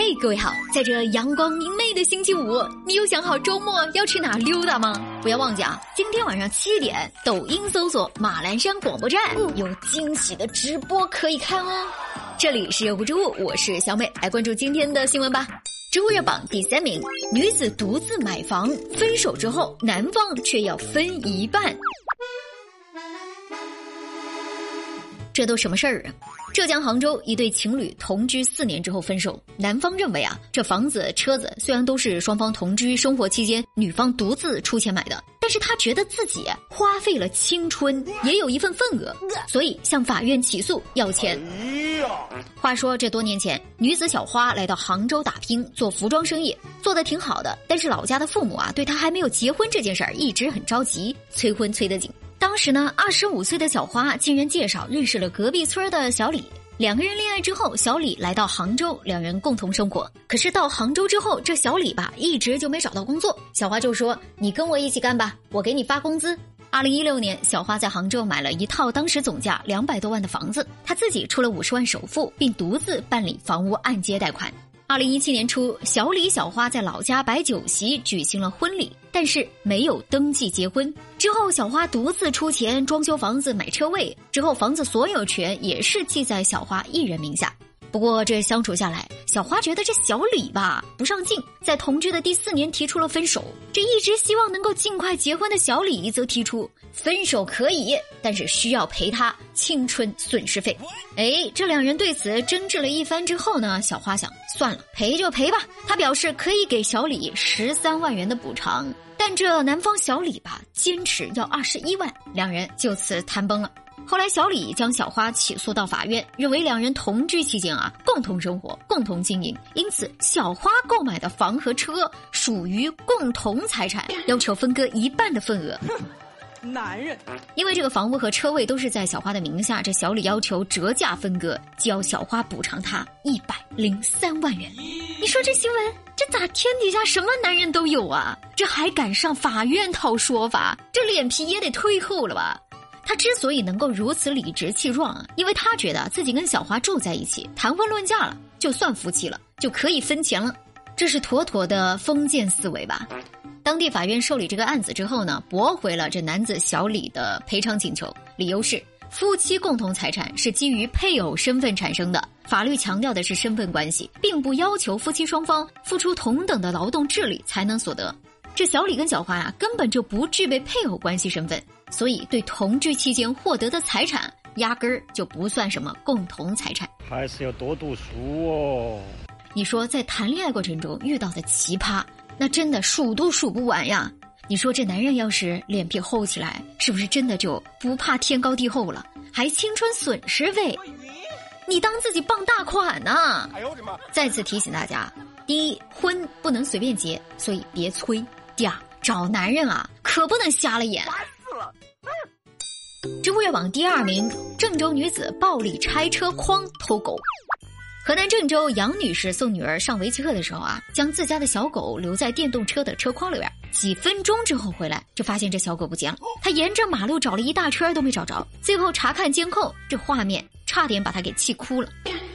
嘿，各位好，在这阳光明媚的星期五，你有想好周末要去哪溜达吗？不要忘记啊，今天晚上七点，抖音搜索马栏山广播站，有惊喜的直播可以看哦。这里是不植物，我是小美，来关注今天的新闻吧。知乎热榜第三名，女子独自买房，分手之后，男方却要分一半。这都什么事儿啊？浙江杭州一对情侣同居四年之后分手，男方认为啊，这房子、车子虽然都是双方同居生活期间女方独自出钱买的，但是他觉得自己花费了青春，也有一份份额，所以向法院起诉要钱。话说这多年前，女子小花来到杭州打拼做服装生意，做的挺好的，但是老家的父母啊，对她还没有结婚这件事儿一直很着急，催婚催得紧。当时呢，二十五岁的小花经人介绍认识了隔壁村的小李，两个人恋爱之后，小李来到杭州，两人共同生活。可是到杭州之后，这小李吧一直就没找到工作，小花就说：“你跟我一起干吧，我给你发工资。”二零一六年，小花在杭州买了一套当时总价两百多万的房子，她自己出了五十万首付，并独自办理房屋按揭贷款。二零一七年初，小李、小花在老家摆酒席，举行了婚礼，但是没有登记结婚。之后，小花独自出钱装修房子、买车位，之后房子所有权也是记在小花一人名下。不过，这相处下来，小花觉得这小李吧不上进，在同居的第四年提出了分手。这一直希望能够尽快结婚的小李则提出分手可以，但是需要赔他青春损失费。哎，这两人对此争执了一番之后呢，小花想算了，赔就赔吧。她表示可以给小李十三万元的补偿，但这男方小李吧坚持要二十一万，两人就此谈崩了。后来，小李将小花起诉到法院，认为两人同居期间啊，共同生活、共同经营，因此小花购买的房和车属于共同财产，要求分割一半的份额。男人，因为这个房屋和车位都是在小花的名下，这小李要求折价分割，要小花补偿他一百零三万元。你说这新闻，这咋天底下什么男人都有啊？这还敢上法院讨说法？这脸皮也得忒厚了吧？他之所以能够如此理直气壮啊，因为他觉得自己跟小花住在一起，谈婚论嫁了，就算夫妻了，就可以分钱了，这是妥妥的封建思维吧？当地法院受理这个案子之后呢，驳回了这男子小李的赔偿请求，理由是夫妻共同财产是基于配偶身份产生的，法律强调的是身份关系，并不要求夫妻双方付出同等的劳动智力才能所得。这小李跟小花呀，根本就不具备配偶关系身份。所以，对同居期间获得的财产，压根儿就不算什么共同财产。还是要多读书哦。你说，在谈恋爱过程中遇到的奇葩，那真的数都数不完呀。你说这男人要是脸皮厚起来，是不是真的就不怕天高地厚了？还青春损失费？你当自己傍大款呢？哎呦我的妈！再次提醒大家：第一，婚不能随便结，所以别催；第二，找男人啊，可不能瞎了眼。知乎热榜第二名，郑州女子暴力拆车筐偷狗。河南郑州杨女士送女儿上围棋课的时候啊，将自家的小狗留在电动车的车筐里边，几分钟之后回来，就发现这小狗不见了。她沿着马路找了一大圈都没找着，最后查看监控，这画面差点把她给气哭了。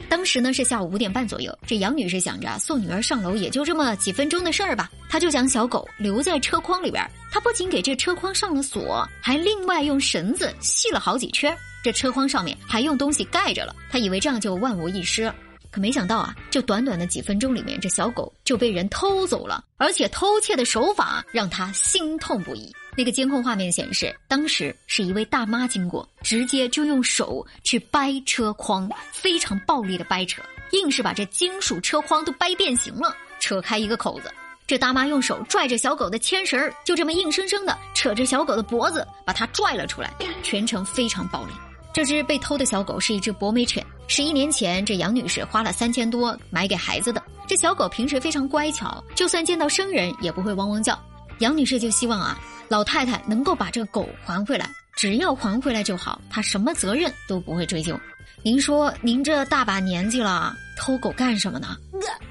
当时呢是下午五点半左右，这杨女士想着送女儿上楼也就这么几分钟的事儿吧，她就将小狗留在车筐里边。她不仅给这车筐上了锁，还另外用绳子系了好几圈，这车筐上面还用东西盖着了。她以为这样就万无一失，可没想到啊，就短短的几分钟里面，这小狗就被人偷走了，而且偷窃的手法让他心痛不已。那个监控画面显示，当时是一位大妈经过，直接就用手去掰车筐，非常暴力的掰扯，硬是把这金属车筐都掰变形了，扯开一个口子。这大妈用手拽着小狗的牵绳就这么硬生生的扯着小狗的脖子，把它拽了出来，全程非常暴力。这只被偷的小狗是一只博美犬，十一年前这杨女士花了三千多买给孩子的。这小狗平时非常乖巧，就算见到生人也不会汪汪叫。杨女士就希望啊。老太太能够把这狗还回来，只要还回来就好，他什么责任都不会追究。您说您这大把年纪了，偷狗干什么呢？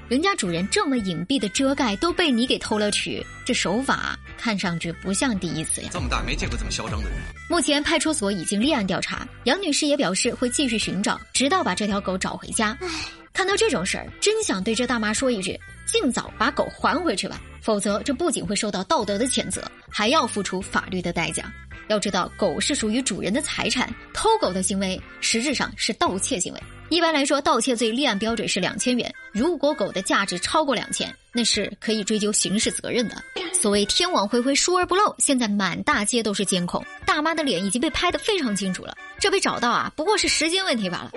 人家主人这么隐蔽的遮盖都被你给偷了去，这手法看上去不像第一次呀。这么大没见过这么嚣张的人。目前派出所已经立案调查，杨女士也表示会继续寻找，直到把这条狗找回家。看到这种事儿，真想对这大妈说一句：尽早把狗还回去吧，否则这不仅会受到道德的谴责，还要付出法律的代价。要知道，狗是属于主人的财产，偷狗的行为实质上是盗窃行为。一般来说，盗窃罪立案标准是两千元。如果狗的价值超过两千，那是可以追究刑事责任的。所谓天网恢恢，疏而不漏。现在满大街都是监控，大妈的脸已经被拍得非常清楚了。这被找到啊，不过是时间问题罢了。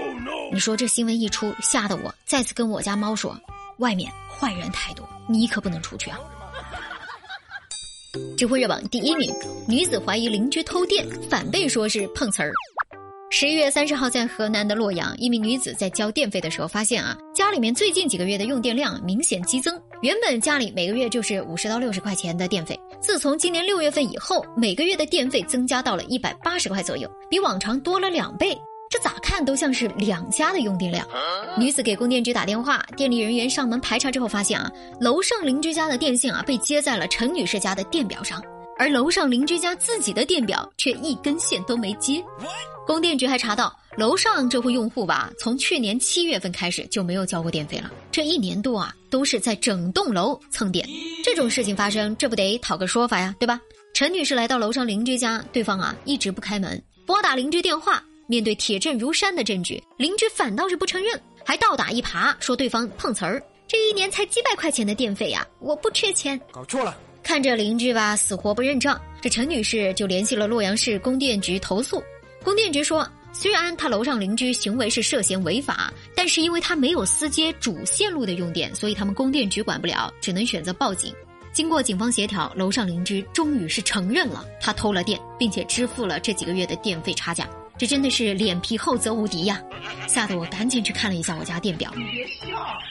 你说这新闻一出，吓得我再次跟我家猫说：“外面坏人太多，你可不能出去啊。”知乎热榜第一名，女子怀疑邻居偷电，反被说是碰瓷儿。十一月三十号，在河南的洛阳，一名女子在交电费的时候发现啊，家里面最近几个月的用电量明显激增。原本家里每个月就是五十到六十块钱的电费，自从今年六月份以后，每个月的电费增加到了一百八十块左右，比往常多了两倍。这咋看都像是两家的用电量。女子给供电局打电话，电力人员上门排查之后发现啊，楼上邻居家的电线啊被接在了陈女士家的电表上，而楼上邻居家自己的电表却一根线都没接。供电局还查到，楼上这户用户吧，从去年七月份开始就没有交过电费了。这一年多啊，都是在整栋楼蹭电。这种事情发生，这不得讨个说法呀，对吧？陈女士来到楼上邻居家，对方啊一直不开门，拨打邻居电话，面对铁证如山的证据，邻居反倒是不承认，还倒打一耙，说对方碰瓷儿。这一年才几百块钱的电费呀，我不缺钱。搞错了。看着邻居吧，死活不认账，这陈女士就联系了洛阳市供电局投诉。供电局说，虽然他楼上邻居行为是涉嫌违法，但是因为他没有私接主线路的用电，所以他们供电局管不了，只能选择报警。经过警方协调，楼上邻居终于是承认了他偷了电，并且支付了这几个月的电费差价。这真的是脸皮厚则无敌呀！吓得我赶紧去看了一下我家电表。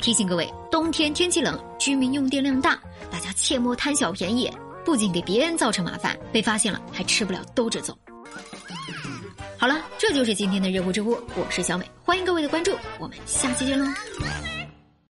提醒各位，冬天天气冷，居民用电量大，大家切莫贪小便宜，不仅给别人造成麻烦，被发现了还吃不了兜着走。好了，这就是今天的热乎知乎，我是小美，欢迎各位的关注，我们下期见喽。